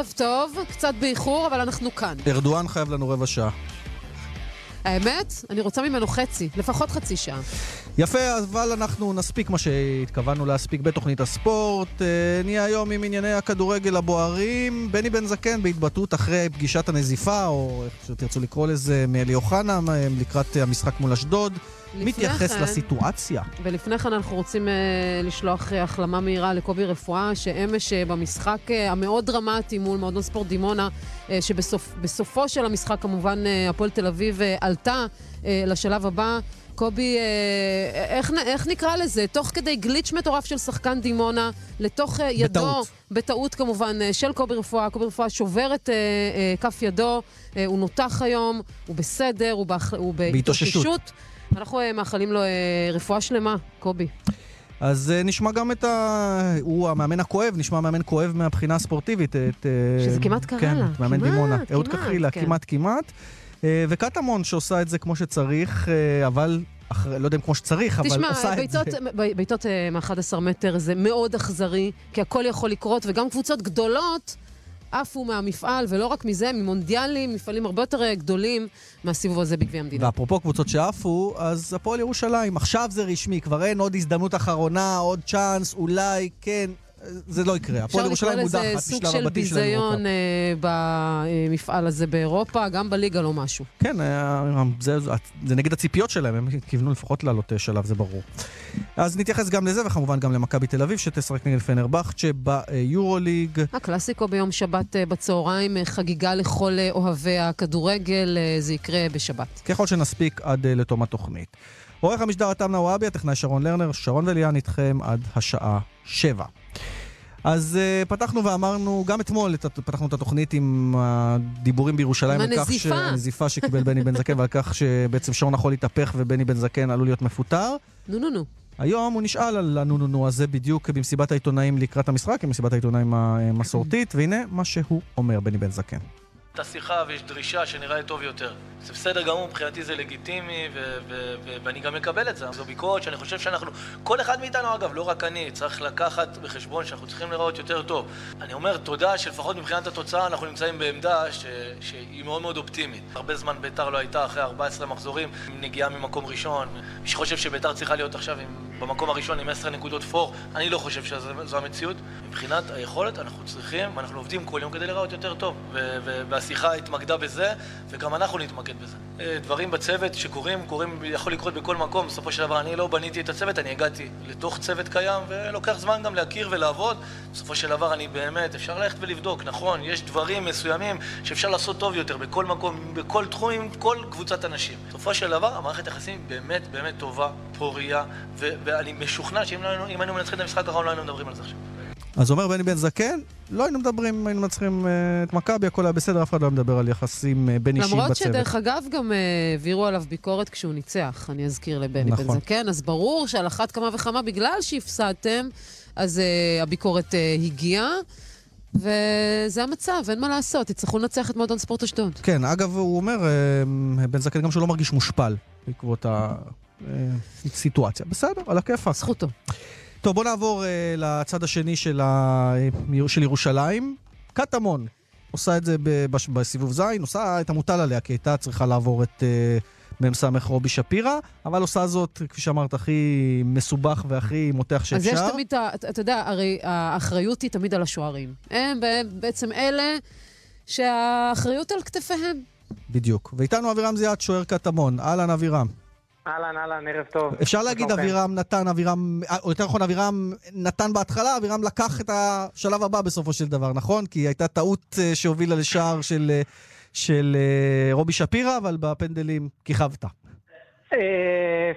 ערב טוב, קצת באיחור, אבל אנחנו כאן. ארדואן חייב לנו רבע שעה. האמת, אני רוצה ממנו חצי, לפחות חצי שעה. יפה, אבל אנחנו נספיק מה שהתכוונו להספיק בתוכנית הספורט. אה, נהיה היום עם ענייני הכדורגל הבוערים. בני בן זקן בהתבטאות אחרי פגישת הנזיפה, או איך שתרצו לקרוא לזה, מאלי אוחנה, אה, לקראת המשחק מול אשדוד. מתייחס כן, לסיטואציה. ולפני כן אנחנו רוצים uh, לשלוח uh, החלמה מהירה לקובי רפואה, שאמש uh, במשחק uh, המאוד דרמטי מול מועדון ספורט דימונה, uh, שבסופו של המשחק כמובן uh, הפועל תל אביב uh, עלתה uh, לשלב הבא. קובי, איך, איך נקרא לזה? תוך כדי גליץ' מטורף של שחקן דימונה, לתוך ידו, בטעות. בטעות כמובן, של קובי רפואה. קובי רפואה שובר את uh, uh, כף ידו, uh, הוא נותח היום, הוא בסדר, הוא, באח... הוא בהתאוששות. אנחנו uh, מאחלים לו uh, רפואה שלמה, קובי. אז uh, נשמע גם את ה... הוא המאמן הכואב, נשמע מאמן כואב מהבחינה הספורטיבית. את, uh, שזה כמעט קרה כן, לה. את מאמן כמעט, דימונה. כמעט, אהוד כחילה, כן. כמעט כמעט. Uh, וקטמון שעושה את זה כמו שצריך, uh, אבל... אחרי, לא יודע אם כמו שצריך, אבל תשמע, עושה בעיטות, את זה. ב- בעיטות אה, מ-11 מטר זה מאוד אכזרי, כי הכל יכול לקרות, וגם קבוצות גדולות עפו מהמפעל, ולא רק מזה, ממונדיאלים, מפעלים הרבה יותר אה, גדולים מהסיבוב הזה בגביע המדינה. ואפרופו קבוצות שעפו, אז הפועל ירושלים, עכשיו זה רשמי, כבר אין עוד הזדמנות אחרונה, עוד צ'אנס, אולי, כן, זה לא יקרה. הפועל אפשר לקרוא ירושלים לזה מודחת סוג בשלב של הבתים של האירופה. ביזיון אה, במפעל הזה באירופה, גם בליגה לא משהו. כן, אה, זה, זה, זה נגד הציפיות שלהם, הם כיוונו לפחות לעלות אה, שלב, זה ברור. אז נתייחס גם לזה, וכמובן גם למכבי תל אביב, שתשחק נגד פנרבכצ'ה ביורוליג. הקלאסיקו ביום שבת אה, בצהריים, אה, חגיגה לכל אה, אוהבי הכדורגל, אה, זה יקרה בשבת. ככל שנספיק עד אה, לתום התוכנית. עורך המשדר עתם נוואבי, הטכנאי שרון לרנר, שרון וליאן איתכם עד השעה שבע. אז uh, פתחנו ואמרנו, גם אתמול את, פתחנו את התוכנית עם הדיבורים בירושלים. עם הנזיפה. ש- הנזיפה שקיבל בני בן זקן ועל כך שבעצם שעון החול התהפך ובני בן זקן עלול להיות מפוטר. נו נו נו. היום הוא נשאל על הנו-נו-נו הזה בדיוק במסיבת העיתונאים לקראת המשחק, עם מסיבת העיתונאים המסורתית, והנה מה שהוא אומר, בני בן זקן. הייתה שיחה ויש דרישה שנראה לי טוב יותר. זה בסדר גמור, מבחינתי זה לגיטימי, ו- ו- ו- ואני גם מקבל את זה. זו ביקורת שאני חושב שאנחנו, כל אחד מאיתנו אגב, לא רק אני, צריך לקחת בחשבון שאנחנו צריכים לראות יותר טוב. אני אומר תודה שלפחות מבחינת התוצאה אנחנו נמצאים בעמדה ש- שהיא מאוד מאוד אופטימית. הרבה זמן ביתר לא הייתה אחרי 14 מחזורים עם נגיעה ממקום ראשון. מי שחושב שביתר צריכה להיות עכשיו עם, במקום הראשון עם 10 נקודות פור, אני לא חושב שזו המציאות. מבחינת היכולת אנחנו צריכים, ואנחנו עובדים כל יום כדי לראות יותר טוב. ו- ו- והשיחה התמקדה בזה, וגם אנחנו נתמקד בזה. אה, דברים בצוות שקורים, קורים, יכול לקרות בכל מקום. בסופו של דבר אני לא בניתי את הצוות, אני הגעתי לתוך צוות קיים, ולוקח זמן גם להכיר ולעבוד. בסופו של דבר אני באמת, אפשר ללכת ולבדוק, נכון, יש דברים מסוימים שאפשר לעשות טוב יותר בכל מקום, בכל תחום, עם כל קבוצת אנשים. בסופו של דבר המערכת היחסים באמת באמת טובה, פורייה, ו- ואני משוכנע שאם לא היינו מנצחים את המשחק האחרון לא היינו מדברים על זה עכשיו. אז אומר בני בן זקן, לא היינו מדברים, היינו מנצחים אה, את מכבי, הכל היה בסדר, אף אחד לא היה מדבר על יחסים אה, בין אישיים למרות בצוות. שדרך אגב גם אה, העבירו עליו ביקורת כשהוא ניצח, אני אזכיר לבני נכון. בן זקן, אז ברור שעל אחת כמה וכמה בגלל שהפסדתם, אז הביקורת הגיעה, וזה המצב, אין מה לעשות, תצטרכו לנצח את מועדון ספורט אשדוד. כן, אגב, הוא אומר, בן זקן, גם שהוא לא מרגיש מושפל בעקבות הסיטואציה. בסדר, על הכיפאק. זכותו. טוב, בוא נעבור אה, לצד השני של, ה... של ירושלים. קטמון עושה את זה ב- בש- בסיבוב ז', עושה את המוטל עליה, כי הייתה צריכה לעבור את אה, מ"ס רובי שפירא, אבל עושה זאת, כפי שאמרת, הכי מסובך והכי מותח שאפשר. אז יש תמיד, אתה אתה יודע, הרי האחריות היא תמיד על השוערים. הם בעצם אלה שהאחריות על כתפיהם. בדיוק. ואיתנו אבירם זיאת, שוער קטמון. אהלן, אבירם. אהלן, אהלן, ערב טוב. אפשר להגיד? אבירם נתן, אבירם, או יותר נכון, אבירם נתן בהתחלה, אבירם לקח את השלב הבא בסופו של דבר, נכון? כי הייתה טעות אה, שהובילה לשער של, אה, של אה, רובי שפירא, אבל בפנדלים כיכבת.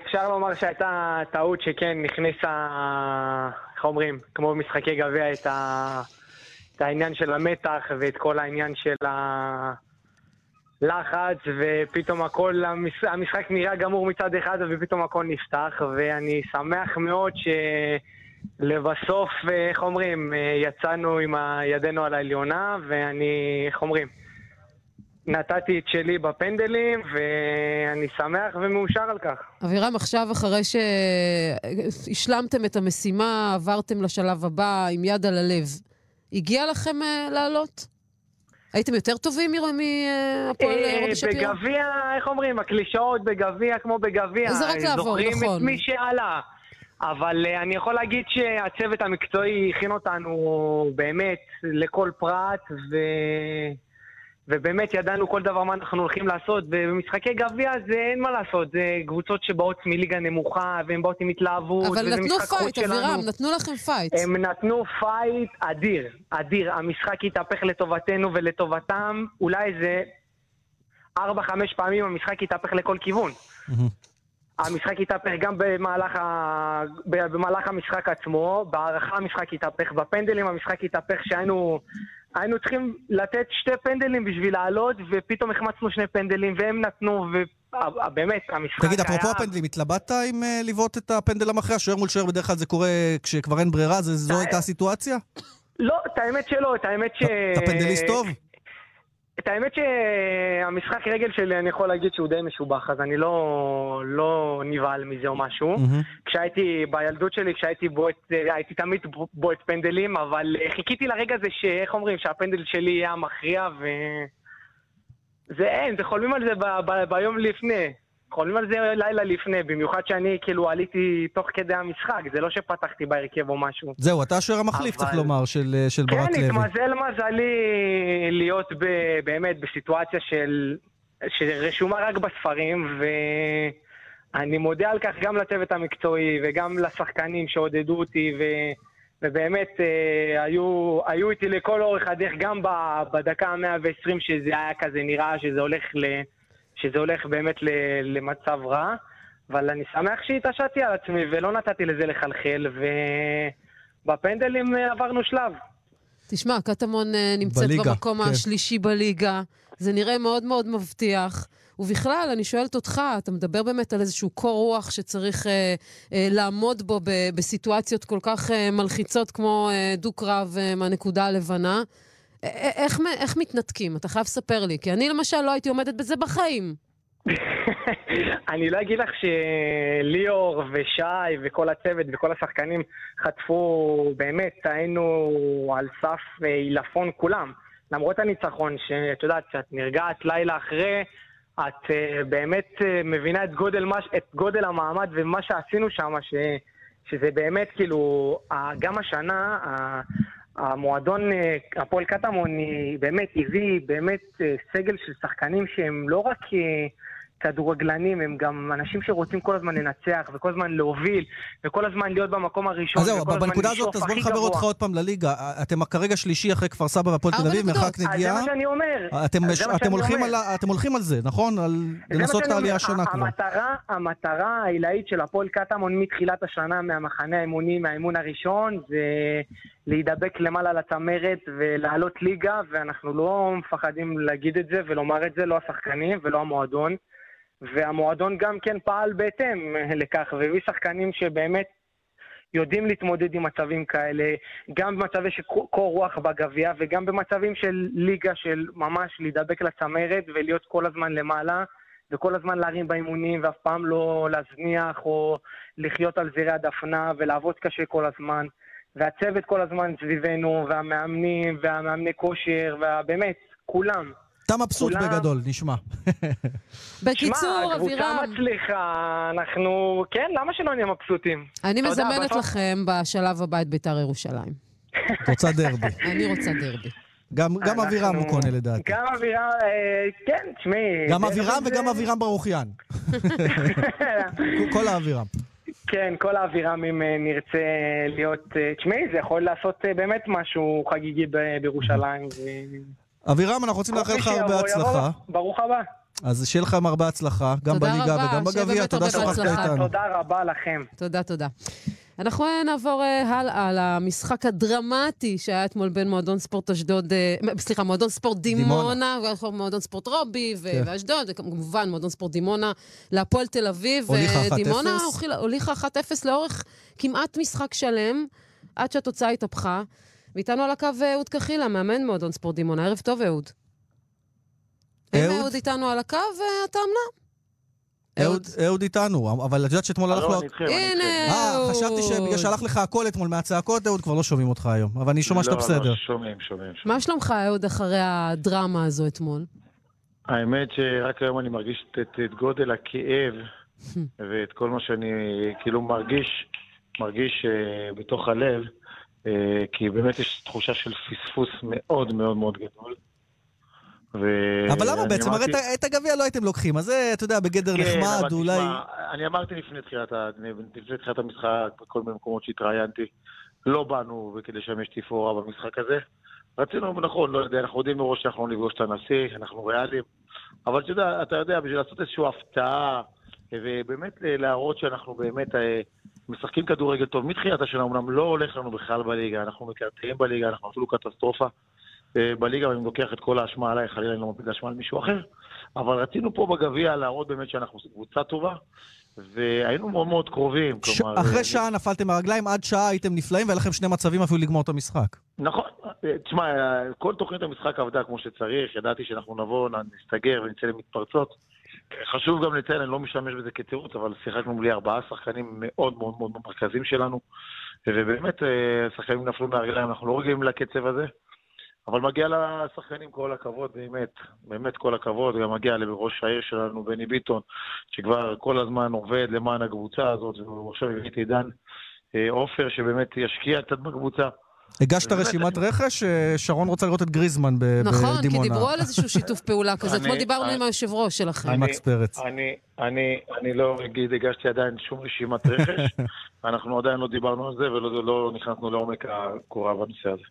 אפשר לומר שהייתה טעות שכן הכניסה, איך אומרים, כמו במשחקי גביע, את, ה... את העניין של המתח ואת כל העניין של הלחץ, ופתאום הכל, המש- המשחק נראה גמור מצד אחד, ופתאום הכל נפתח, ואני שמח מאוד שלבסוף, אה, איך אומרים, אה, יצאנו עם ידנו על העליונה, ואני, איך אומרים, נתתי את שלי בפנדלים, ואני שמח ומאושר על כך. אבירם, עכשיו אחרי שהשלמתם את המשימה, עברתם לשלב הבא עם יד על הלב, הגיע לכם uh, לעלות? הייתם יותר טובים מהפועל רובי שפירא? בגביע, איך אומרים, הקלישאות בגביע כמו בגביע. זה רק לעבור, נכון. זוכרים את מי שעלה. אבל אני יכול להגיד שהצוות המקצועי הכין אותנו באמת לכל פרט, ו... ובאמת ידענו כל דבר מה אנחנו הולכים לעשות, ובמשחקי גביע זה אין מה לעשות, זה קבוצות שבאות מליגה נמוכה, והן באות עם התלהבות, אבל נתנו פייט, אבירם, נתנו לכם פייט. הם נתנו פייט אדיר, אדיר. המשחק התהפך לטובתנו ולטובתם, אולי איזה 4-5 פעמים המשחק התהפך לכל כיוון. המשחק התהפך גם במהלך, ה... במהלך המשחק עצמו, בהערכה המשחק התהפך, בפנדלים המשחק התהפך שהיינו היינו צריכים לתת שתי פנדלים בשביל לעלות, ופתאום החמצנו שני פנדלים, והם נתנו, ובאמת, המשחק תגיד, היה... תגיד, אפרופו הפנדלים, התלבטת עם uh, לבעוט את הפנדל המכריע? שוער מול שוער בדרך כלל זה קורה כשכבר אין ברירה, זו הייתה הסיטואציה? לא, את האמת שלא, את האמת ש... אתה פנדליסט טוב? את האמת שהמשחק רגל שלי, אני יכול להגיד שהוא די משובח, אז אני לא, לא נבהל מזה או משהו. Mm-hmm. כשהייתי, בילדות שלי, כשהייתי בועט, הייתי תמיד בועט פנדלים, אבל חיכיתי לרגע הזה שאיך אומרים, שהפנדל שלי יהיה המכריע, ו... זה אין, זה חולמים על זה ב- ב- ביום לפני. חולמים על זה לילה לפני, במיוחד שאני כאילו עליתי תוך כדי המשחק, זה לא שפתחתי בהרכב או משהו. זהו, אתה השוער המחליף, אבל... צריך לומר, של, של כן, ברק לוי. כן, התמזל מזלי להיות ב, באמת בסיטואציה של, שרשומה רק בספרים, ואני מודה על כך גם לצוות המקצועי וגם לשחקנים שעודדו אותי, ו... ובאמת אה, היו, היו איתי לכל אורך הדרך, גם בדקה ה-120 שזה היה כזה נראה שזה הולך ל... שזה הולך באמת למצב רע, אבל אני שמח שהתעשתתי על עצמי ולא נתתי לזה לחלחל, ובפנדלים עברנו שלב. תשמע, קטמון אה, נמצאת בליגה, במקום כן. השלישי בליגה, זה נראה מאוד מאוד מבטיח. ובכלל, אני שואלת אותך, אתה מדבר באמת על איזשהו קור רוח שצריך אה, אה, לעמוד בו ב- בסיטואציות כל כך אה, מלחיצות כמו אה, דו-קרב אה, מהנקודה הלבנה. איך, איך מתנתקים? אתה חייב לספר לי, כי אני למשל לא הייתי עומדת בזה בחיים. אני לא אגיד לך שליאור ושי וכל הצוות וכל השחקנים חטפו, באמת, היינו על סף עילפון כולם. למרות הניצחון, שאת יודעת, שאת נרגעת לילה אחרי, את uh, באמת uh, מבינה את גודל, מש, את גודל המעמד ומה שעשינו שם, ש, שזה באמת, כאילו, גם השנה, המועדון, אה, הפועל קטמון, באמת הביא באמת אה, סגל של שחקנים שהם לא רק אה, כדורגלנים, הם גם אנשים שרוצים כל הזמן לנצח, וכל הזמן להוביל, וכל הזמן להיות במקום הראשון, אז זהו, בנקודה הזאת, אז בוא נחבר אותך עוד פעם לליגה. אתם כרגע שלישי אחרי כפר סבא והפועל תל אביב, מרחק נגיעה. זה מה שאני אומר. אתם הולכים על זה, נכון? על לנסות את העלייה השנה כבר. המטרה העילאית של הפועל קטמון מתחילת השנה, מהמחנה האמוני, מהאימון הראשון, זה להידבק למעלה לצמרת ולעלות ליגה, ואנחנו לא מפחדים להגיד את זה ולומר את זה, לא השחקנים ולא המועדון. והמועדון גם כן פעל בהתאם לכך, והביא שחקנים שבאמת יודעים להתמודד עם מצבים כאלה, גם במצבי של קור רוח בגביע וגם במצבים של ליגה של ממש להידבק לצמרת ולהיות כל הזמן למעלה וכל הזמן להרים באימונים ואף פעם לא להזניח או לחיות על זרי הדפנה ולעבוד קשה כל הזמן. והצוות כל הזמן סביבנו, והמאמנים, והמאמני כושר, ובאמת, כולם. אתה מבסוט כולם... בגדול, נשמע. בקיצור, אבירם... שמע, הקבוצה מצליחה, אנחנו... כן, למה שלא נהיה מבסוטים? אני מזמנת בסוף... לכם בשלב הבא את בית"ר ירושלים. רוצה דרבי. אני רוצה דרבי. גם, גם אבירם הוא קונה לדעתי. גם אבירם, אה, כן, תשמעי... גם אבירם וגם אבירם ברוכיאן. כל האבירם. כן, כל האווירם, אם אה, נרצה להיות... אה, תשמעי, זה יכול לעשות באמת משהו חגיגי בירושלים. אבירם, אנחנו רוצים לאחל לך הרבה הצלחה. ברוך הבא. אז שיהיה לכם הרבה הצלחה, גם בליגה וגם בגביע. תודה ששוחחת איתנו. תודה רבה לכם. תודה, תודה. אנחנו נעבור אה, הלאה למשחק הדרמטי שהיה אתמול בין מועדון ספורט אשדוד, אה, סליחה, מועדון ספורט דימונה, דימונה. מועדון ספורט רובי כן. ואשדוד, וכמובן מועדון ספורט דימונה להפועל תל אביב. הוליכה 1-0. דימונה הוליכה 1-0 לאורך כמעט משחק שלם, עד שהתוצאה התהפכה. ואיתנו על הקו אה, אהוד קחילה, מאמן מועדון ספורט דימונה. ערב טוב, אהוד. אהוד? אהוד איתנו על הקו, ואתה אמנם. אהוד, אהוד איתנו, אבל את יודעת שאתמול הלך לו... הנה. אה, אהוד. חשבתי שבגלל שהלך לך הקול אתמול מהצעקות, אהוד, כבר לא שומעים אותך היום. אבל אני שומע שאתה לא, בסדר. לא, שומעים, שומעים. מה שלומך, אהוד, אחרי הדרמה הזו אתמול? האמת שרק היום אני מרגיש את, גודל הכאב ואת כל מה שאני כאילו מרגיש, מרגיש בתוך הלב, כי באמת יש תחושה של פספוס מאוד מאוד מאוד גדול. ו- אבל למה בעצם? הרי אמרתי- את- את הגביע לא הייתם לוקחים, אז זה, אתה יודע, בגדר כן, נחמד, אבל אולי... תשמע, אני אמרתי לפני תחילת, לפני תחילת המשחק, בכל מיני מקומות שהתראיינתי, לא באנו כדי לשמש תפאורה במשחק הזה. רצינו, נכון, לא יודע, אנחנו יודעים מראש שאנחנו לא נפגוש את הנשיא, אנחנו ריאליים, אבל אתה יודע, בשביל לעשות איזושהי הפתעה, ובאמת להראות שאנחנו באמת אה, משחקים כדורגל טוב, מתחילת השנה, אמנם לא הולך לנו בכלל בליגה, אנחנו מקרטעים בליגה, אנחנו אפילו קטסטרופה אה, בליגה, ואני לוקח את כל האשמה עליי, חלילה אני לא מפיל אשמה על מישהו אחר, אבל רצינו פה בגביע להראות באמת שאנחנו קבוצה טובה, והיינו מאוד מאוד קרובים. ש- כלומר, אחרי אה, שעה נפלתם מהרגליים, עד שעה הייתם נפלאים, והיה לכם שני מצבים אפילו לגמור את המשחק. נכון, תשמע, כל תוכנית המשחק עבדה כמו שצריך, ידעתי שאנחנו נבוא, נסתגר ונצא למתפרצות. חשוב גם לציין, אני לא משתמש בזה כתירוץ, אבל שיחקנו בלי ארבעה שחקנים מאוד מאוד מאוד מרכזיים שלנו, ובאמת אה, השחקנים נפלו מהרגליים, אנחנו לא רגילים לקצב הזה, אבל מגיע לשחקנים כל הכבוד, באמת, באמת כל הכבוד, גם מגיע לראש העיר שלנו, בני ביטון, שכבר כל הזמן עובד למען הקבוצה הזאת, והוא עכשיו הביא את עידן אה, עופר, שבאמת ישקיע קצת בקבוצה. הגשת רשימת רכש? אה, שרון רוצה לראות את גריזמן ב- נכון, כי בדימונה. דיברו על איזשהו שיתוף פעולה כזה. אתמול דיברנו עם היושב ראש שלכם. עם מקס פרץ. אני, לא אגיד, הגשתי עדיין שום רשימת רכש, אנחנו עדיין לא דיברנו על זה ולא לא נכנסנו לעומק הקורה בנושא הזה.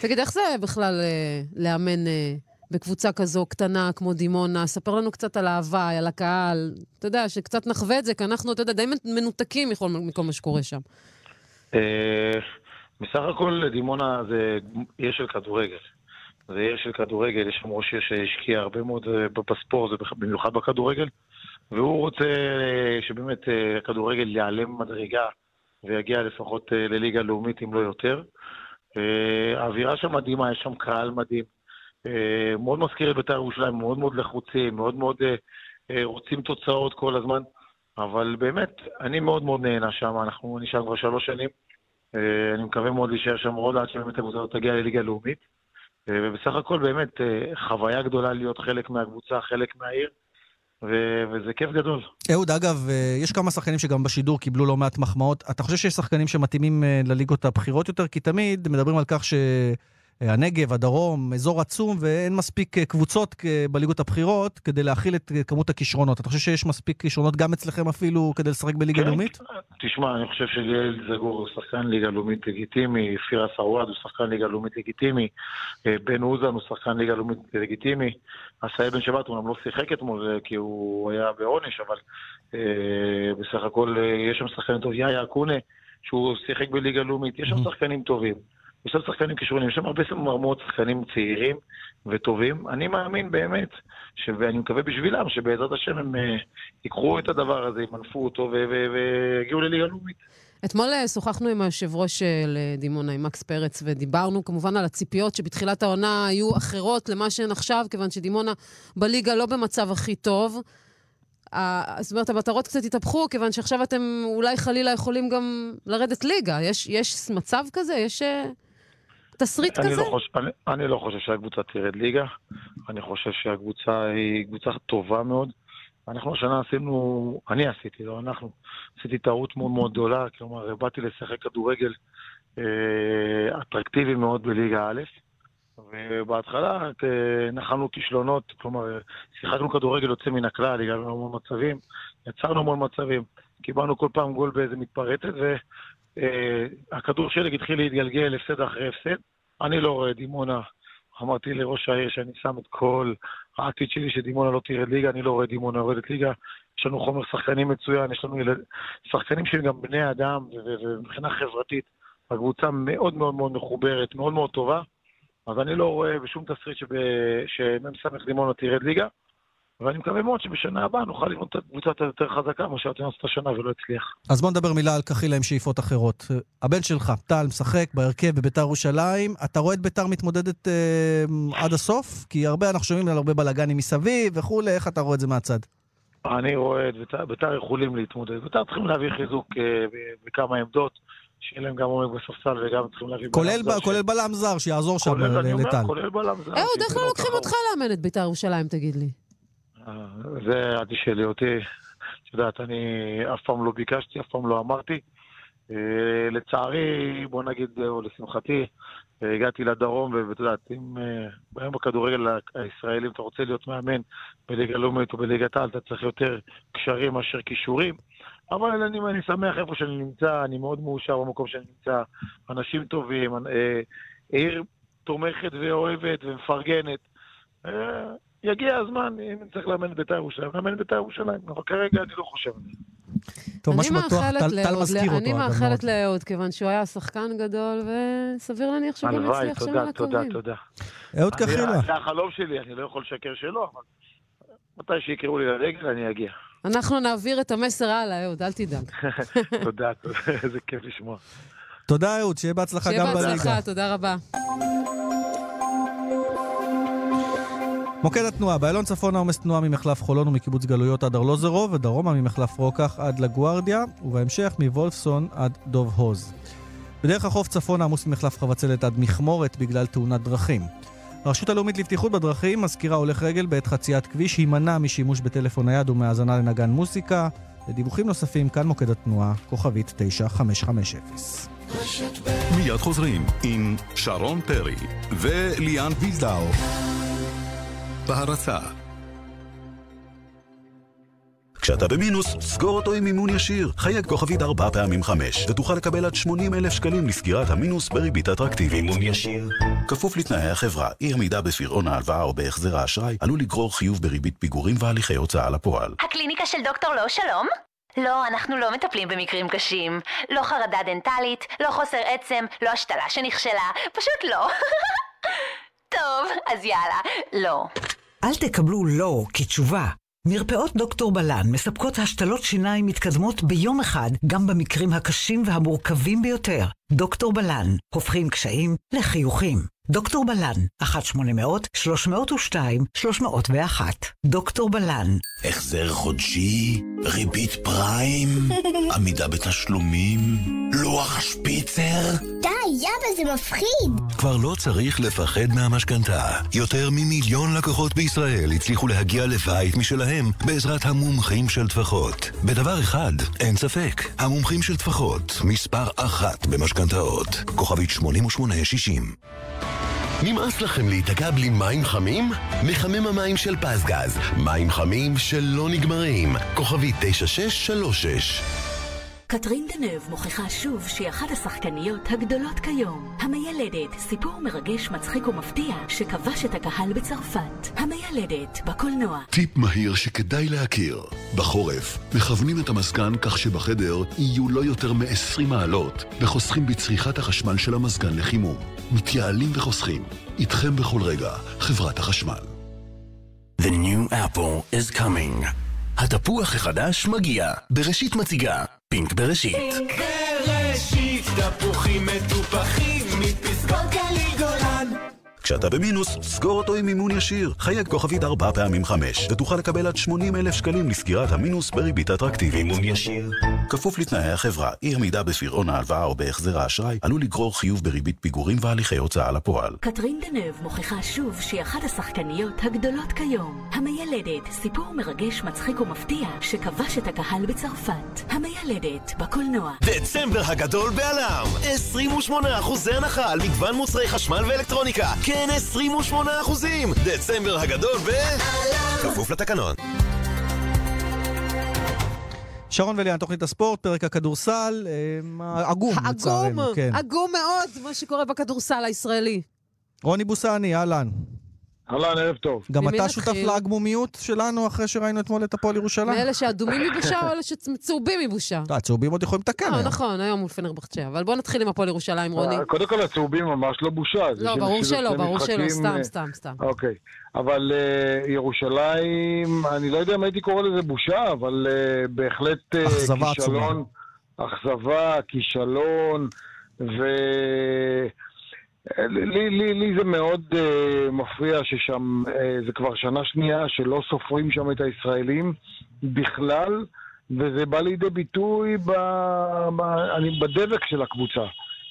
תגיד, איך זה בכלל אה, לאמן אה, בקבוצה כזו קטנה כמו דימונה? ספר לנו קצת על ההוואי, על הקהל. אתה יודע, שקצת נחווה את זה, כי אנחנו, אתה יודע, די מנותקים מכל מה שקורה שם. בסך הכל דימונה זה עיר של כדורגל. זה עיר של כדורגל, יש שם ראש עיר שהשקיע הרבה מאוד אה, בספורט, במיוחד בכדורגל, והוא רוצה אה, שבאמת אה, הכדורגל ייעלם מדרגה ויגיע לפחות לליגה לאומית, אם לא יותר. האווירה שם מדהימה, יש שם קהל מדהים. מאוד מזכיר את בית"ר ירושלים, מאוד מאוד לחוצים, מאוד מאוד רוצים תוצאות כל הזמן, אבל באמת, אני מאוד מאוד נהנה שם, אנחנו נשאר כבר שלוש שנים. אה, אני מקווה מאוד להישאר שם עוד עד שבאמת הקבוצה הזאת תגיע לליגה לאומית. אה, ובסך הכל באמת אה, חוויה גדולה להיות חלק מהקבוצה, חלק מהעיר, ו- וזה כיף גדול. אהוד, אגב, יש כמה שחקנים שגם בשידור קיבלו לא מעט מחמאות. אתה חושב שיש שחקנים שמתאימים לליגות הבכירות יותר? כי תמיד מדברים על כך שהנגב, הדרום, אזור עצום, ואין מספיק אה, קבוצות אה, בליגות הבכירות כדי להכיל את אה, כמות הכישרונות. אתה חושב שיש מספיק כישרונות גם אצלכם אפילו כדי לשחק בליגה כן. לאומית? תשמע, אני חושב שליאל זגור הוא שחקן ליגה לאומית לגיטימי, פירס עוואד הוא שחקן ליגה לאומית לגיטימי, אה, בן אוזן הוא שחקן ליגה לאומית לגיטימי, עשאי בן שבת גם לא שיחק אתמול אה, כי הוא היה בעונש, אבל אה, בסך הכל אה, יש שם שחקנים טובים, יאיה אקונה, שהוא שיחק בליגה לאומית, יש שם שחקנים טובים. יש שם שחקנים כישרונים, יש שם הרבה מאוד שחקנים צעירים וטובים. אני מאמין באמת, ש- ואני מקווה בשבילם, שבעזרת השם הם אה, ייקחו את הדבר הזה, ימנפו אותו ו- ו- ויגיעו לליגה לאומית. אתמול אה, שוחחנו עם היושב ראש של אה, דימונה, עם מקס פרץ, ודיברנו כמובן על הציפיות שבתחילת העונה היו אחרות למה שהן עכשיו, כיוון שדימונה בליגה לא במצב הכי טוב. זאת אומרת, המטרות קצת התהפכו, כיוון שעכשיו אתם אולי חלילה יכולים גם לרדת ליגה. יש, יש מצב כזה? יש אה, תסריט אני כזה? לא, חושב, אני, אני לא חושב שהקבוצה תרד ליגה, אני חושב שהקבוצה היא קבוצה טובה מאוד. אנחנו השנה עשינו, אני עשיתי, לא אנחנו, עשיתי טעות מאוד מאוד גדולה, כלומר, באתי לשחק כדורגל אה, אטרקטיבי מאוד בליגה א', ובהתחלה אה, נחלנו כישלונות, כלומר, שיחקנו כדורגל יוצא מן הכלל, הגענו להמון מצבים, יצרנו המון מצבים, קיבלנו כל פעם גול באיזה מתפרצת, והכדור שלג התחיל להתגלגל הפסד אחרי הפסד. אני לא רואה דימונה, אמרתי לראש העיר שאני שם את כל העתיד שלי שדימונה לא תרד ליגה, אני לא רואה דימונה יורדת ליגה. יש לנו חומר שחקנים מצוין, יש לנו ילד... שחקנים שהם גם בני אדם, ומבחינה חברתית, הקבוצה מאוד מאוד מאוד מחוברת, מאוד מאוד טובה. אז אני לא רואה בשום תסריט שמ"ס דימונה תרד ליגה, ואני מקווה מאוד שבשנה הבאה נוכל לבנות את הקבוצה יותר חזקה, מה שאתם עשית השנה ולא הצליח. אז בוא נדבר מילה על קחילה עם שאיפות אחרות. הבן שלך, טל, משחק בהרכב בביתר ירושלים. אתה רואה את ביתר מתמודדת אה, עד הסוף? כי הרבה, אנחנו שומעים על הרבה בלאגנים מסביב וכולי, איך אתה רואה את זה מהצד? אני רואה את בית"ר, בית"ר יכולים להתמודד. בית"ר צריכים להביא חיזוק אה, בכמה עמדות, שיהיה להם גם עומק בספסל וגם צריכים להביא... כולל, ב, כולל בלם זר שיעזור שם לטל. כולל בלם זר. אהוד, איך לא לוקחים אותך לאמן את בית"ר ירושלים, תגיד לי? אה, זה, אל תשאלי אותי. את יודעת, אני אף פעם לא ביקשתי, אף פעם לא אמרתי. אה, לצערי, בוא נגיד, או לשמחתי, הגעתי לדרום, ואת יודעת, אם היום בכדורגל הישראלי, אם אתה רוצה להיות מאמן בליגה לאומית או בליגת העל, אתה צריך יותר קשרים מאשר כישורים. אבל אני, אני שמח איפה שאני נמצא, אני מאוד מאושר במקום שאני נמצא. אנשים טובים, אה, עיר תומכת ואוהבת ומפרגנת. יגיע הזמן, אם צריך לאמן את בית"ר ירושלים, לאמן את בית"ר ירושלים, אבל כרגע אני לא חושב על זה. טוב, מה שבטוח, טל מזכיר אותו. אני מאחלת לאהוד, כיוון שהוא היה שחקן גדול, וסביר להניח שהוא גם יצליח שם על הקווים. תודה, תודה. אהוד קחילה. זה החלום שלי, אני לא יכול לשקר שלא, אבל מתי שיקראו לי לדגל, אני אגיע. אנחנו נעביר את המסר הלאה, אהוד, אל תדאג. תודה, איזה כיף לשמוע. תודה, אהוד, שיהיה בהצלחה גם בליגה. שיהיה בהצלחה, תודה רבה. מוקד התנועה, באיילון צפון העומס תנועה ממחלף חולון ומקיבוץ גלויות עד ארלוזרוב, ודרומה ממחלף רוקח עד לגוארדיה, ובהמשך מוולפסון עד דוב הוז. בדרך החוף צפון עמוס ממחלף חבצלת עד מכמורת בגלל תאונת דרכים. הרשות הלאומית לבטיחות בדרכים מזכירה הולך רגל בעת חציית כביש, הימנע משימוש בטלפון נייד ומהאזנה לנגן מוסיקה. לדיווחים נוספים, כאן מוקד התנועה, כוכבית 9550. מיד חוזרים עם שרון פרי וליאן ויזדאו. בהרצה. כשאתה במינוס, סגור אותו עם מימון ישיר. חייג כוכבית ארבע פעמים חמש, ותוכל לקבל עד 80 אלף שקלים לסגירת המינוס בריבית אטרקטיבית. מימון ישיר. כפוף לתנאי החברה, אי עמידה בפירעון ההלוואה או בהחזר האשראי, עלול לגרור חיוב בריבית פיגורים והליכי הוצאה לפועל. הקליניקה של דוקטור לא שלום? לא, אנחנו לא מטפלים במקרים קשים. לא חרדה דנטלית, לא חוסר עצם, לא השתלה שנכשלה, פשוט לא. טוב, אז יאללה, לא. אל תקבלו לא כתשובה. מרפאות דוקטור בלן מספקות השתלות שיניים מתקדמות ביום אחד, גם במקרים הקשים והמורכבים ביותר. דוקטור בלן, הופכים קשיים לחיוכים. דוקטור בלן, 1-800-302-301. דוקטור בלן. החזר חודשי, ריבית פריים, עמידה בתשלומים, לוח שפיצר. די, יאבא, זה מפחיד. כבר לא צריך לפחד מהמשכנתה. יותר ממיליון לקוחות בישראל הצליחו להגיע לבית משלהם בעזרת המומחים של טפחות. בדבר אחד, אין ספק, המומחים של טפחות, מספר אחת במשכנתאות. כוכבית 8860 נמאס לכם להיתקע בלי מים חמים? מחמם המים של פזגז. מים חמים שלא נגמרים. כוכבית 9636 קטרין דנב מוכיחה שוב שהיא אחת השחקניות הגדולות כיום. המיילדת, סיפור מרגש, מצחיק ומפתיע שכבש את הקהל בצרפת. המיילדת, בקולנוע. טיפ מהיר שכדאי להכיר. בחורף, מכוונים את המזגן כך שבחדר יהיו לא יותר מ-20 מעלות, וחוסכים בצריכת החשמל של המזגן לחימום. מתייעלים וחוסכים. איתכם בכל רגע, חברת החשמל. The new apple is coming. התפוח החדש מגיע. בראשית מציגה. פינק בראשית. פינק בראשית, תפוחים מטופחים מפסגות גליל. כשאתה במינוס, סגור אותו עם מימון ישיר. חייג כוכבית ארבע פעמים חמש, ותוכל לקבל עד 80 אלף שקלים לסגירת המינוס בריבית אטרקטיבית. מימון ישיר. כפוף לתנאי החברה, אי עמידה בפירעון ההלוואה או בהחזר האשראי, עלול לגרור חיוב בריבית פיגורים והליכי הוצאה לפועל. קטרין דנב מוכיחה שוב שהיא אחת השחקניות הגדולות כיום. המיילדת, סיפור מרגש, מצחיק ומפתיע שכבש את הקהל בצרפת. המיילדת, בקולנוע. דצמבר הגדול בעלם! 28% הנחה על מגוון מוצרי חשמל ואלקטרוניקה. כן, 28 אחוזים! דצמבר הגדול ב... כפוף לתקנון. שרון וליאן, תוכנית הספורט, פרק הכדורסל, אה, עגום לצערנו. עגום, כן. עגום מאוד, מה שקורה בכדורסל הישראלי. רוני בוסני, אהלן. אהלן, ערב טוב. גם אתה שותף לעגמומיות שלנו אחרי שראינו אתמול את הפועל ירושלים? מאלה שאדומים מבושה או אלה שצהובים מבושה? לא, הצהובים עוד יכולים לתקן היום. נכון, היום מול פנרבחצ'ה. אבל בוא נתחיל עם הפועל ירושלים, רוני. אה, קודם כל הצהובים ממש לא בושה. לא, ברור שלא, ברור שלא, סתם, אה, סתם, סתם. אוקיי. אבל ירושלים, אני לא יודע אם הייתי קורא לזה בושה, אבל בהחלט כישלון, אכזבה, כישלון, ו... לי, לי, לי זה מאוד uh, מפריע ששם, uh, זה כבר שנה שנייה שלא סופרים שם את הישראלים בכלל, וזה בא לידי ביטוי ב, ב, אני, בדבק של הקבוצה.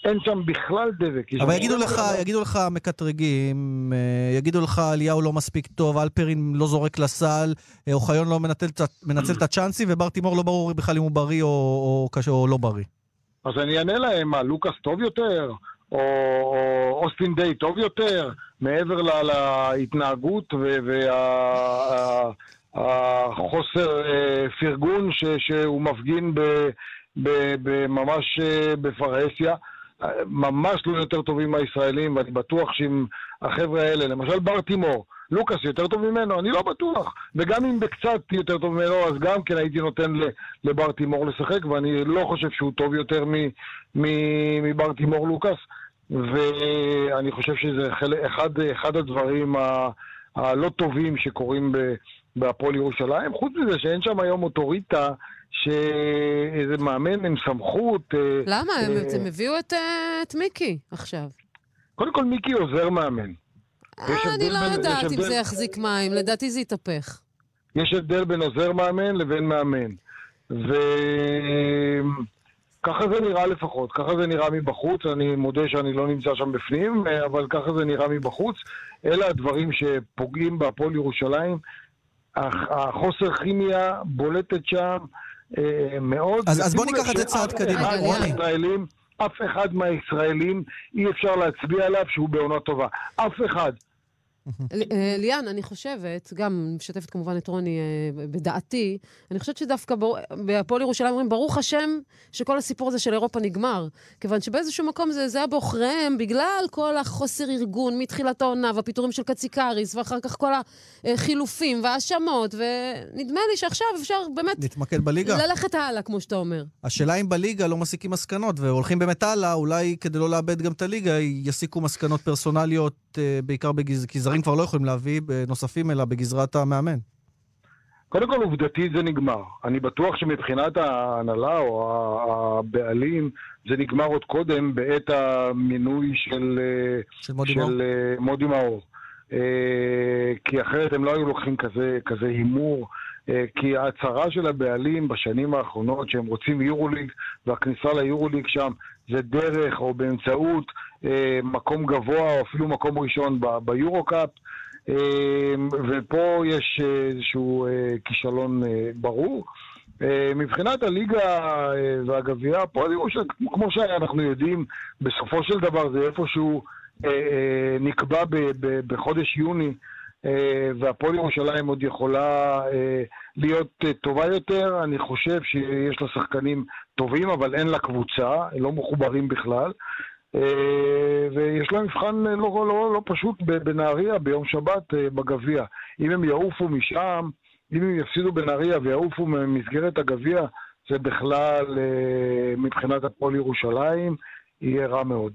אין שם בכלל דבק. אבל שם יגידו לך, דבר. יגידו לך מקטרגים, אה, יגידו לך אליהו לא מספיק טוב, אלפרין לא זורק לסל, אוחיון לא מנצל מנצל את הצ'אנסים, ובר תימור לא ברור בכלל אם הוא בריא או, או, קשה- או לא בריא. אז אני אענה להם, מה, לוקאס טוב יותר? או, או אוסטין דיי טוב יותר? מעבר ל- להתנהגות והחוסר פרגון ש, שהוא מפגין ב, ב, ב, ממש אה, בפרהסיה. ממש לא יותר טובים מהישראלים, ואני בטוח שאם החבר'ה האלה, למשל בר תימור, לוקאס יותר טוב ממנו? אני לא בטוח. וגם אם בקצת יותר טוב ממנו, אז גם כן הייתי נותן לבר תימור לשחק, ואני לא חושב שהוא טוב יותר מבר תימור לוקאס. ואני חושב שזה אחד, אחד הדברים הלא טובים שקורים בהפועל ירושלים. חוץ מזה שאין שם היום אוטוריטה, שאיזה מאמן עם סמכות. אה, למה? הם, אה, הם הביאו את, אה, את מיקי עכשיו. קודם כל מיקי עוזר מאמן. אה, אני לא יודעת אם זה יחזיק מים, לדעתי זה יתהפך. יש הבדל בין עוזר מאמן לבין מאמן. וככה זה נראה לפחות, ככה זה נראה מבחוץ, אני מודה שאני לא נמצא שם בפנים, אבל ככה זה נראה מבחוץ. אלה הדברים שפוגעים בהפועל ירושלים. הח- החוסר כימיה בולטת שם אה, מאוד. אז- אז בוא ניקח את זה צעד קדימה. אף אחד מהישראלים אי אפשר להצביע עליו שהוא בעונה טובה. אף אחד. אה, ליאן, אני חושבת, גם משתפת כמובן את רוני אה, בדעתי, אני חושבת שדווקא בהפועל ירושלים אומרים, ברוך השם שכל הסיפור הזה של אירופה נגמר. כיוון שבאיזשהו מקום זה, זה היה בעוכריהם בגלל כל החוסר ארגון מתחילת העונה, והפיטורים של קציקריס, ואחר כך כל החילופים וההאשמות, ונדמה לי שעכשיו אפשר באמת נתמקד בליגה. ללכת הלאה, כמו שאתה אומר. השאלה אם בליגה לא מסיקים מסקנות, והולכים באמת הלאה, אולי כדי לא לאבד גם את הליגה, יסיקו מסקנות פרסונליות, אה, בעיקר בגז... זרים כבר לא יכולים להביא נוספים, אלא בגזרת המאמן. קודם כל, עובדתית זה נגמר. אני בטוח שמבחינת ההנהלה או הבעלים, זה נגמר עוד קודם בעת המינוי של, של מודי של מאור. אה, מודי מאור. אה, כי אחרת הם לא היו לוקחים כזה, כזה הימור. אה, כי ההצהרה של הבעלים בשנים האחרונות שהם רוצים יורוליג, והכניסה ליורוליג שם זה דרך או באמצעות מקום גבוה או אפילו מקום ראשון ביורו-קאפ. אה, ופה יש אה, איזשהו אה, כישלון אה, ברור. אה, מבחינת הליגה אה, והגביע, הפועל ירושלים, כמו שאנחנו יודעים, בסופו של דבר זה איפשהו אה, אה, נקבע בחודש יוני, אה, והפועל ירושלים עוד יכולה אה, להיות אה, טובה יותר. אני חושב שיש לה שחקנים טובים, אבל אין לה קבוצה, לא מחוברים בכלל. אה, ויש להם מבחן אה, לא, לא, לא פשוט ב- בנהריה ביום שבת אה, בגביע. אם הם יעופו משם, אם הם יפסידו בנהריה ויעופו ממסגרת הגביע, זה בכלל, מבחינת הפועל ירושלים, יהיה רע מאוד.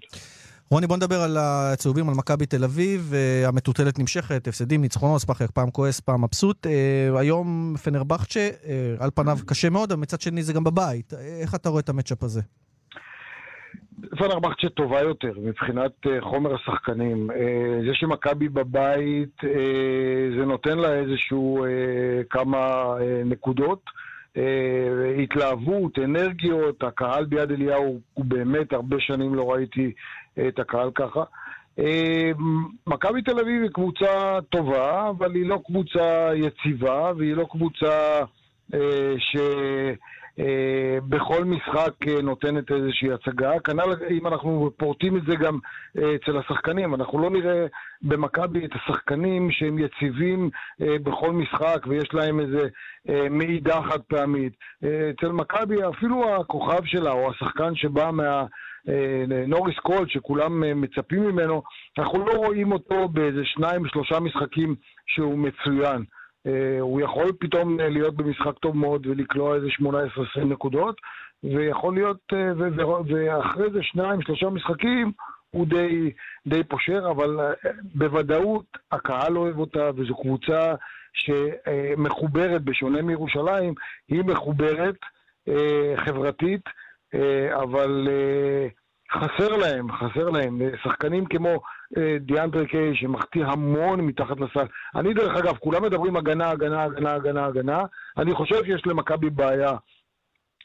רוני, בוא נדבר על הצהובים, על מכבי תל אביב. המטוטלת נמשכת, הפסדים, ניצחונות, ספאחק פעם כועס, פעם מבסוט. היום פנרבכצ'ה, על פניו קשה מאוד, אבל מצד שני זה גם בבית. איך אתה רואה את המצ'אפ הזה? פנרבכצ'ה טובה יותר מבחינת אה, חומר השחקנים. אה, זה שמכבי בבית, אה, זה נותן לה איזשהו כמה נקודות. התלהבות, אנרגיות, הקהל ביד אליהו, הוא באמת, הרבה שנים לא ראיתי את הקהל ככה. מכבי תל אביב היא קבוצה טובה, אבל היא לא קבוצה יציבה, והיא לא קבוצה ש... אה, בכל משחק אה, נותנת איזושהי הצגה. כנ"ל אם אנחנו פורטים את זה גם אה, אצל השחקנים, אנחנו לא נראה במכבי את השחקנים שהם יציבים בכל משחק ויש להם איזה מעידה חד פעמית. אצל מכבי אפילו הכוכב שלה או השחקן שבא מה... נוריס קול, שכולם מצפים ממנו, אנחנו לא רואים אותו באיזה שניים, שלושה משחקים שהוא מצוין. אה, הוא יכול פתאום אה, להיות במשחק טוב מאוד ולקלוע איזה 18-20 נקודות, ויכול להיות, אה, ואחרי זה שניים, שלושה משחקים, הוא די, די פושר, אבל בוודאות הקהל אוהב אותה, וזו קבוצה שמחוברת, בשונה מירושלים, היא מחוברת חברתית, אבל חסר להם, חסר להם. שחקנים כמו אה, דיאנדרה קיין שמחטיא המון מתחת לסל. אני דרך אגב, כולם מדברים הגנה, הגנה, הגנה, הגנה, הגנה. אני חושב שיש למכבי בעיה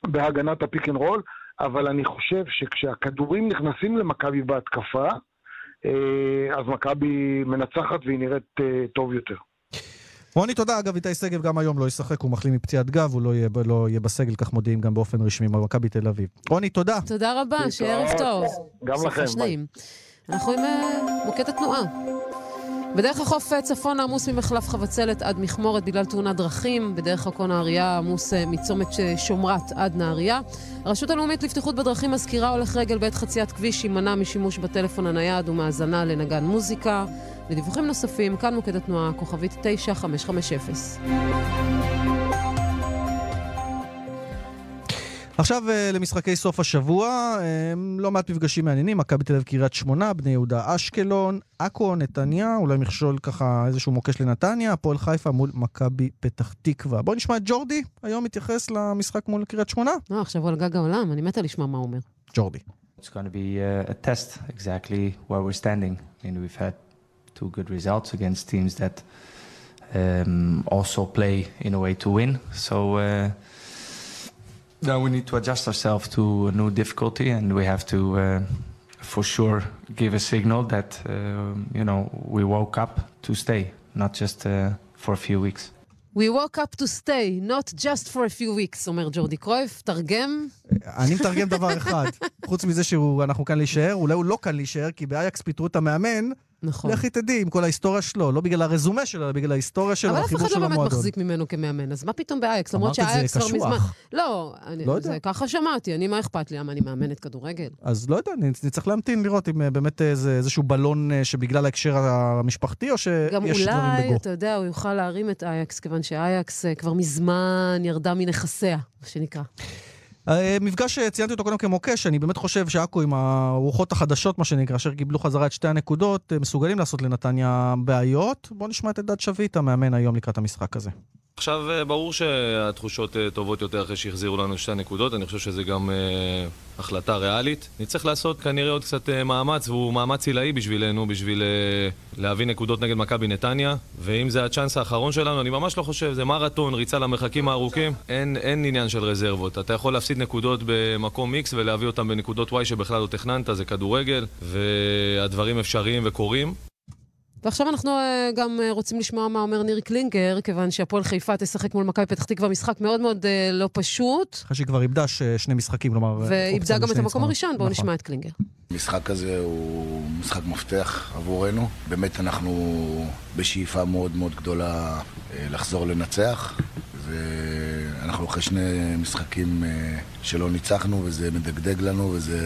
בהגנת ה pick and roll, אבל אני חושב שכשהכדורים נכנסים למכבי בהתקפה, אה, אז מכבי מנצחת והיא נראית אה, טוב יותר. רוני, תודה. אגב, איתי שגב גם היום לא ישחק, הוא מחלים מפציעת גב, הוא לא יהיה, לא יהיה בסגל, כך מודיעים גם באופן רשמי במכבי תל אביב. רוני, תודה. תודה רבה, שיהיה ערב טוב. גם לכם, ביי. אנחנו עם אה, מוקד התנועה. בדרך החוף אה, צפון עמוס ממחלף חבצלת עד מכמורת בגלל תאונת דרכים. בדרך עכו נהריה עמוס אה, מצומת שומרת עד נהריה. הרשות הלאומית לבטיחות בדרכים מזכירה הולך רגל בעת חציית כביש יימנע משימוש בטלפון הנייד ומהאזנה לנגן מוזיקה. לדיווחים נוספים, כאן מוקד התנועה, כוכבית 9550. עכשיו אה, למשחקי סוף השבוע, אה, לא מעט מפגשים מעניינים, מכבי תל אביב קריית שמונה, בני יהודה אשקלון, עכו, נתניה, אולי מכשול ככה איזשהו מוקש לנתניה, הפועל חיפה מול מכבי פתח תקווה. בואו נשמע את ג'ורדי, היום מתייחס למשחק מול קריית שמונה. לא, עכשיו הוא על גג העולם, אני מתה לשמוע מה הוא אומר. ג'ורדי. It's going to be uh, a test exactly where we're standing. I mean, we've had two good results against teams that um, also play in a way to win. So uh, now we need to adjust ourselves to a new difficulty, and we have to, uh, for sure, give a signal that uh, you know we woke up to stay, not just uh, for a few weeks. We woke up to stay, not just for a few weeks, אומר ג'ורדי קרויף. תרגם. אני מתרגם דבר אחד, חוץ מזה שאנחנו כאן להישאר, אולי הוא לא כאן להישאר, כי באייקס פיטרו את המאמן. נכון. לכי תדעי, עם כל ההיסטוריה שלו, לא בגלל הרזומה שלו, אלא בגלל ההיסטוריה שלו, החיבור אבל אף אחד לא באמת. מחזיק ממנו כמאמן, אז מה פתאום באייקס? למרות אמרת את זה שהאייקס כבר קשוח. מזמן... לא, אני, לא יודע. זה, ככה שמעתי, אני, מה אכפת לי? למה אני מאמנת כדורגל? אז לא יודע, נצטרך להמתין לראות אם אה, באמת אה, זה איזשהו בלון אה, שבגלל ההקשר המשפחתי, או שיש גם דברים אולי, בגו. אתה יודע, הוא יוכל להרים את אייקס, כיוון שאייקס כבר מזמן ירדה מנכסיה, מה שנקרא. אה, מפגש שציינתי אותו קודם כמוקש, אני באמת חושב שעכו עם הרוחות החדשות, מה שנקרא, אשר קיבלו חזרה את שתי הנקודות, אה, מסוגלים לעשות לנתניה בעיות. בואו נשמע את אלדד שביט, המאמן היום לקראת המשחק הזה. עכשיו, אה, ברור שהתחושות אה, טובות יותר אחרי שהחזירו לנו שתי נקודות, אני חושב שזה גם אה, החלטה ריאלית. נצטרך לעשות כנראה עוד קצת אה, מאמץ, והוא מאמץ עילאי בשבילנו, בשביל אה, להביא נקודות נגד מכבי נתניה. ואם זה הצ'אנס האחרון שלנו, אני ממש לא חושב, זה מרתון, ריצה למרחקים הארוכים. אין, אין עניין של רזרבות. אתה יכול להפסיד נקודות במקום X ולהביא אותם בנקודות Y שבכלל לא תכננת, זה כדורגל, והדברים אפשריים וקורים. ועכשיו אנחנו אה, גם אה, רוצים לשמוע מה אומר ניר קלינגר, כיוון שהפועל חיפה תשחק מול מכבי פתח תקווה משחק מאוד מאוד אה, לא פשוט, אחרי שהיא כבר איבדה שני משחקים, כלומר... ואיבדה גם את המקום. הראשון. בואו נכון. נשמע את קלינגר. המשחק הזה הוא משחק מפתח עבורנו. באמת אנחנו בשאיפה מאוד מאוד גדולה לחזור לנצח. ואנחנו אחרי שני משחקים שלא ניצחנו, וזה מדגדג לנו, וזה...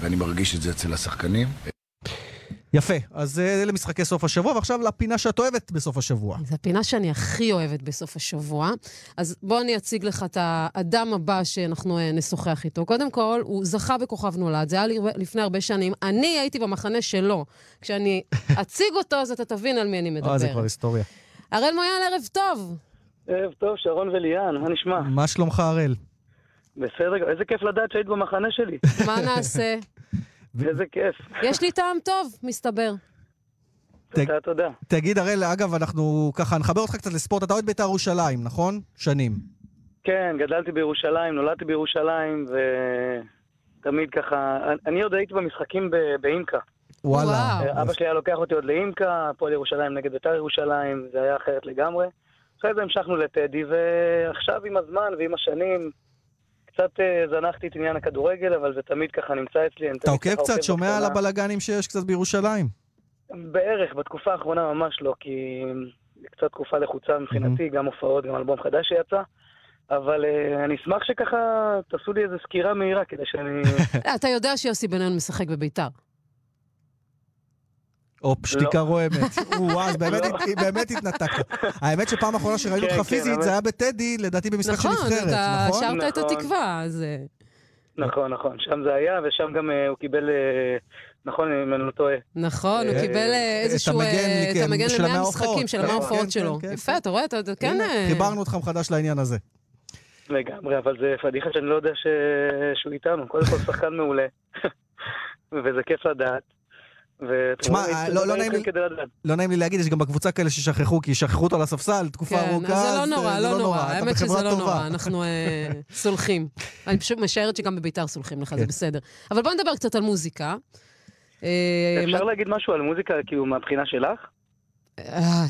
ואני מרגיש את זה אצל השחקנים. יפה, אז אה, אלה משחקי סוף השבוע, ועכשיו לפינה שאת אוהבת בסוף השבוע. זו הפינה שאני הכי אוהבת בסוף השבוע. אז בוא אני אציג לך את האדם הבא שאנחנו אה, נשוחח איתו. קודם כל, הוא זכה בכוכב נולד, זה היה לפני הרבה שנים. אני הייתי במחנה שלו. כשאני אציג אותו, אז אתה תבין על מי אני אה, זה מדברת. כבר היסטוריה. הראל מויאל, ערב טוב. ערב טוב, שרון וליאן, מה נשמע? מה שלומך, הראל? בסדר, איזה כיף לדעת שהיית במחנה שלי. מה נעשה? איזה כיף. יש לי טעם טוב, מסתבר. תודה, תודה. תגיד, הראל, אגב, אנחנו ככה, נחבר אותך קצת לספורט. אתה אוהד בית"ר ירושלים, נכון? שנים. כן, גדלתי בירושלים, נולדתי בירושלים, ותמיד ככה... אני עוד הייתי במשחקים באימקה. וואלה. אבא שלי היה לוקח אותי עוד לאימקה, הפועל ירושלים נגד בית"ר ירושלים, זה היה אחרת לגמרי. אחרי זה המשכנו לטדי, ועכשיו עם הזמן ועם השנים, קצת אה, זנחתי את עניין הכדורגל, אבל זה תמיד ככה נמצא אצלי. אתה עוקב קצת, שומע על. הבלגנים שיש קצת בירושלים? בערך, בתקופה האחרונה ממש לא, כי זו קצת תקופה לחוצה מבחינתי, גם הופעות, גם אלבום חדש שיצא. אבל אה, אני אשמח שככה תעשו לי איזו סקירה מהירה כדי שאני... אתה יודע שיוסי בן-און משחק בביתר. או שתיקה לא. רועמת. וואו, אז באמת הת- באמת התנתקת. האמת שפעם האחרונה שראינו כן, אותך כן, פיזית, זה היה בטדי, לדעתי במשחק של נכון, נבחרת, אתה נכון? שרת את נכון. התקווה, אז... נכון, נכון, שם זה היה, ושם גם אה, הוא קיבל, אה, נכון, אם אני לא טועה. נכון, הוא אה, קיבל איזשהו... את כן, המגן של למאה המאה משחקים, הופעות. של המאה ההופעות שלו. יפה, אתה רואה? אתה אתה- כן... חיברנו אותך מחדש לעניין הזה. לגמרי, אבל זה פדיחה שאני לא יודע ש... שהוא איתנו. קודם כל, שחקן מעולה. וזה כיף לדעת. תשמע, אה, לא- לא נעים לי-. לא נעים לי להגיד, יש גם בקבוצה כאלה ששכחו, כי שכחו אותו על הספסל תקופה כן, ארוכה. זה לא נורא, אה, זה לא נורא. האמת שזה לא. נורא, אנחנו אה, סולחים. אני פשוט משערת שגם בביתר סולחים לך, זה כן. בסדר. אבל בוא נדבר קצת על מוזיקה. אפשר להגיד משהו על מוזיקה, כאילו, מהבחינה שלך?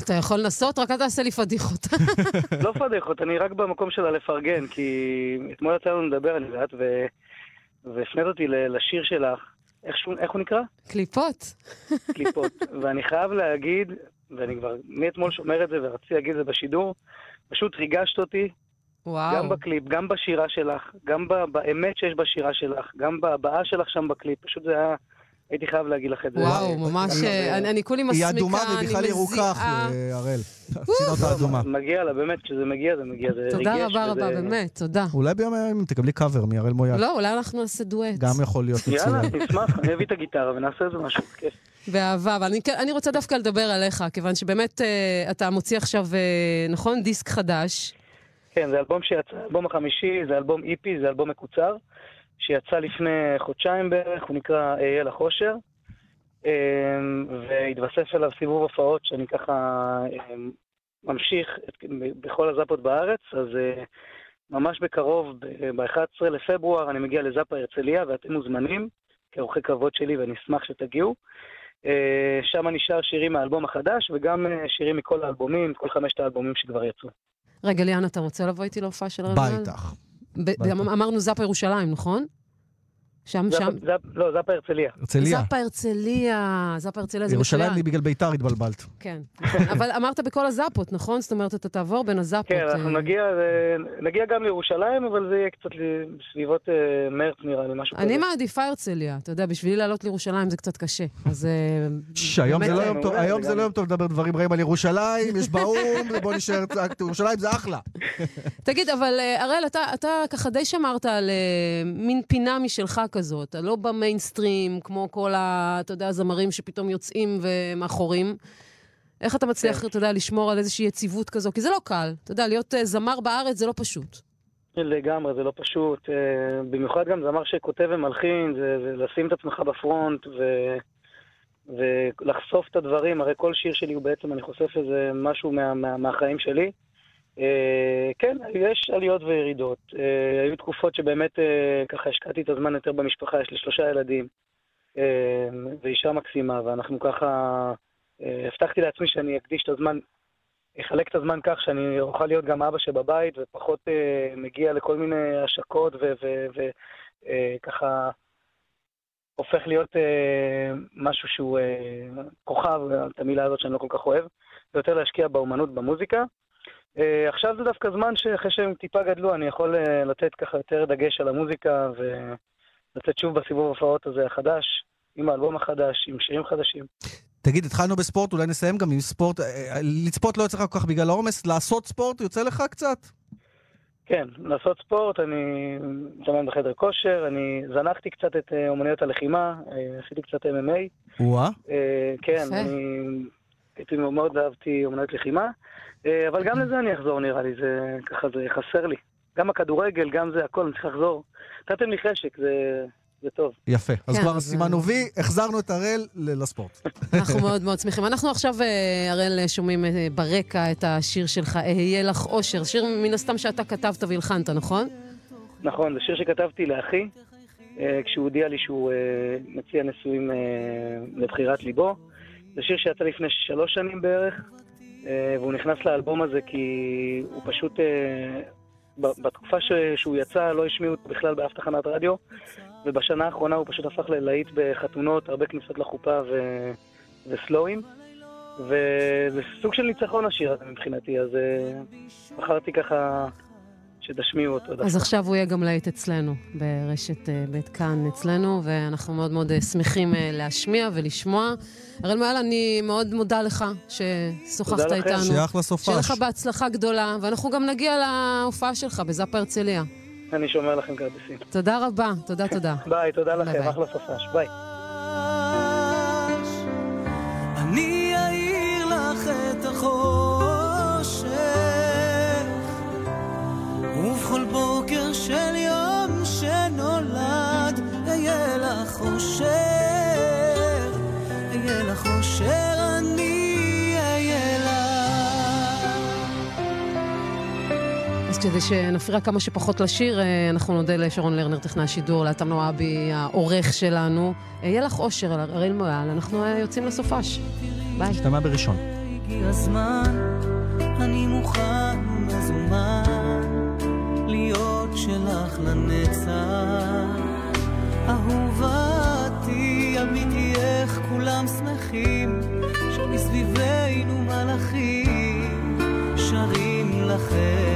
אתה יכול לנסות, רק אל תעשה לי פדיחות. לא פדיחות, אני רק במקום שלה לפרגן, כי אתמול יצא לנו לדבר, אני יודעת. והפנית אותי לשיר שלך. איך, שהוא, איך הוא נקרא? קליפות. קליפות. ואני חייב להגיד, ואני כבר מאתמול שומר את זה ורציתי להגיד את זה בשידור, פשוט ריגשת אותי. וואו. גם בקליפ, גם בשירה שלך, גם ב- באמת שיש בשירה שלך, גם בהבעה שלך שם בקליפ, פשוט זה היה... הייתי חייב להגיד לך את זה. וואו, ממש, אה, אני- אני כולי מסמיקה, היא אדומה אני והיא בכלל ירוקה, מזיעה. אה, הראל. עשית אותה אדומה. מגיע לה, באמת, כשזה מגיע, זה מגיע, זה ריגש. תודה רבה רבה, באמת, תודה. אולי ביום הימים תקבלי קאבר מהראל מויאל. לא, אולי אנחנו נעשה דואט. גם יכול להיות יאללה, מצוין. נשמח, אני אביא את הגיטרה ונעשה איזה משהו, כיף. באהבה, אבל אני, כן- אני רוצה דווקא לדבר עליך, כיוון שבאמת אה, אתה מוציא עכשיו, אה, נכון, דיסק חדש. כן, זה אלבום שיצא, האלבום החמישי, זה אלבום איפי, זה אלבום מקוצר, שיצא לפני חודשיים בערך, הוא נקרא אהיה לך אושר, אמ, והתווסף אליו סיבוב הופעות שאני ככה אמ, ממשיך בכל הזאפות בארץ, אז אה, ממש בקרוב, ב-11 לפברואר, אני מגיע לזאפה הרצליה, ואתם מוזמנים כאורחי כבוד שלי, ואני אשמח שתגיעו. אה, שם נשאר שירים מהאלבום החדש, וגם אה, שירים מכל האלבומים, כל חמשת האלבומים שכבר יצאו. רגע, ליאן, אתה רוצה לבוא איתי להופעה של רמאל? בטח. ב- גם אמרנו זאפה ירושלים, נכון? שם, שם. זאפ- לא, זאפה הרצליה. הרצליה. זאפה הרצליה, זאפה הרצליה זה מצוין. ירושלים היא בגלל ביתר התבלבלת. כן, נכון. אבל אמרת בכל הזאפות, נכון? זאת אומרת, אתה תעבור בין הזאפות. כן, אנחנו אה, נגיע, אה, נגיע גם לירושלים, אבל זה יהיה קצת בסביבות אה, מרץ נראה לי, משהו כזה. אני מעדיפה הרצליה, אתה יודע, בשבילי לעלות לירושלים זה קצת קשה. אז... שהיום באמת- זה לא יום טוב, מעולה, היום זה לא יום טוב לדבר דברים רעים על ירושלים, יש באו"ם, בוא נשאר, ירושלים זה אחלה. תגיד, אבל הראל, אתה, אתה ככה די שמרת על מין פינה משלך כזאת, אתה לא במיינסטרים, כמו כל ה... אתה יודע, הזמרים שפתאום יוצאים ומאחורים. איך אתה מצליח, כן. אתה יודע, לשמור על איזושהי יציבות כזו? כי זה לא קל. אתה יודע, להיות אה, זמר בארץ זה לא פשוט. לגמרי, זה לא פשוט. אה, במיוחד גם זמר שכותב ומלחין, זה, זה לשים את עצמך בפרונט ו, ולחשוף את הדברים. הרי כל שיר שלי הוא בעצם, אני חושף איזה משהו מה, מה, מהחיים שלי. אה, כן, יש עליות וירידות. אה, היו תקופות שבאמת אה, ככה השקעתי את הזמן יותר במשפחה, יש לי שלושה ילדים ואישה מקסימה, ואנחנו ככה, הבטחתי לעצמי שאני אקדיש את הזמן אחלק את הזמן כך שאני אוכל להיות גם אבא שבבית ופחות מגיע לכל מיני השקות וככה הופך להיות אה, משהו שהוא אה, כוכב, את המילה הזאת שאני לא כל כך אוהב, ויותר להשקיע באומנות, במוזיקה. אה, עכשיו זה דווקא זמן שאחרי שהם טיפה גדלו, אני יכול אה, לתת ככה יותר דגש על המוזיקה ולצאת שוב בסיבוב ההופעות הזה החדש, עם האלבום החדש, עם שירים חדשים. תגיד, התחלנו בספורט, אולי נסיים גם עם ספורט. אה, אה, לצפות לא יוצא לך כל כך בגלל העומס, לעשות ספורט יוצא לך קצת? כן, לעשות ספורט, אני מתאמן בחדר כושר, אני זנחתי קצת את אומנויות הלחימה, אה, עשיתי קצת MMA. וואה. אה, כן. אני הייתי מאוד אהבתי אומנויות לחימה, אבל גם לזה אני אחזור נראה לי, זה ככה, זה חסר לי. גם הכדורגל, גם זה, הכל, אני צריך לחזור. נתתם לי חשק, זה, זה טוב. יפה. אז כן, כבר סימנו אה, וי, החזרנו את הראל לספורט. אנחנו מאוד מאוד שמחים. אנחנו עכשיו, אה, הראל, שומעים אה, ברקע את השיר שלך, אהיה לך אושר. שיר מן הסתם שאתה כתבת והלחנת, נכון? נכון, זה שיר שכתבתי לאחי, אה, כשהוא הודיע לי שהוא אה, מציע נישואים אה, לבחירת ליבו. זה שיר שיצא לפני שלוש שנים בערך, אה, והוא נכנס לאלבום הזה כי הוא פשוט, אה, בתקופה שהוא יצא לא השמיעו אותו בכלל באף תחנת רדיו, ובשנה האחרונה הוא פשוט הפך ללהיט בחתונות, הרבה כניסות לחופה ו- וסלואים. וזה סוג של ניצחון השיר הזה מבחינתי, אז אה, בחרתי ככה שתשמיעו אותו. דווקא. אז עכשיו הוא יהיה גם להיט אצלנו, ברשת אה, בית כאן אצלנו, ואנחנו מאוד מאוד אה, שמחים אה, להשמיע ולשמוע. הראל מויאל, אני מאוד מודה לך ששוחחת תודה לכם. איתנו. שיהיה אחלה סופש. שיהיה לך בהצלחה גדולה, ואנחנו גם נגיע להופעה שלך בזאפה הרצליה. אני שומר לכם כרטיסים. תודה רבה, תודה תודה. ביי, תודה לכם, ביי. אחלה סופש, ביי. אני אאיר לך את החושך, כדי שנפריע כמה שפחות לשיר, אה, אנחנו נודה לשרון לרנר, טכנה השידור, לאתם נועבי, העורך שלנו. אה, יהיה לך אושר, אראל מועל, אנחנו אה, יוצאים לסופש. ביי. השתמע בראשון. אני מוכן שרים לכם.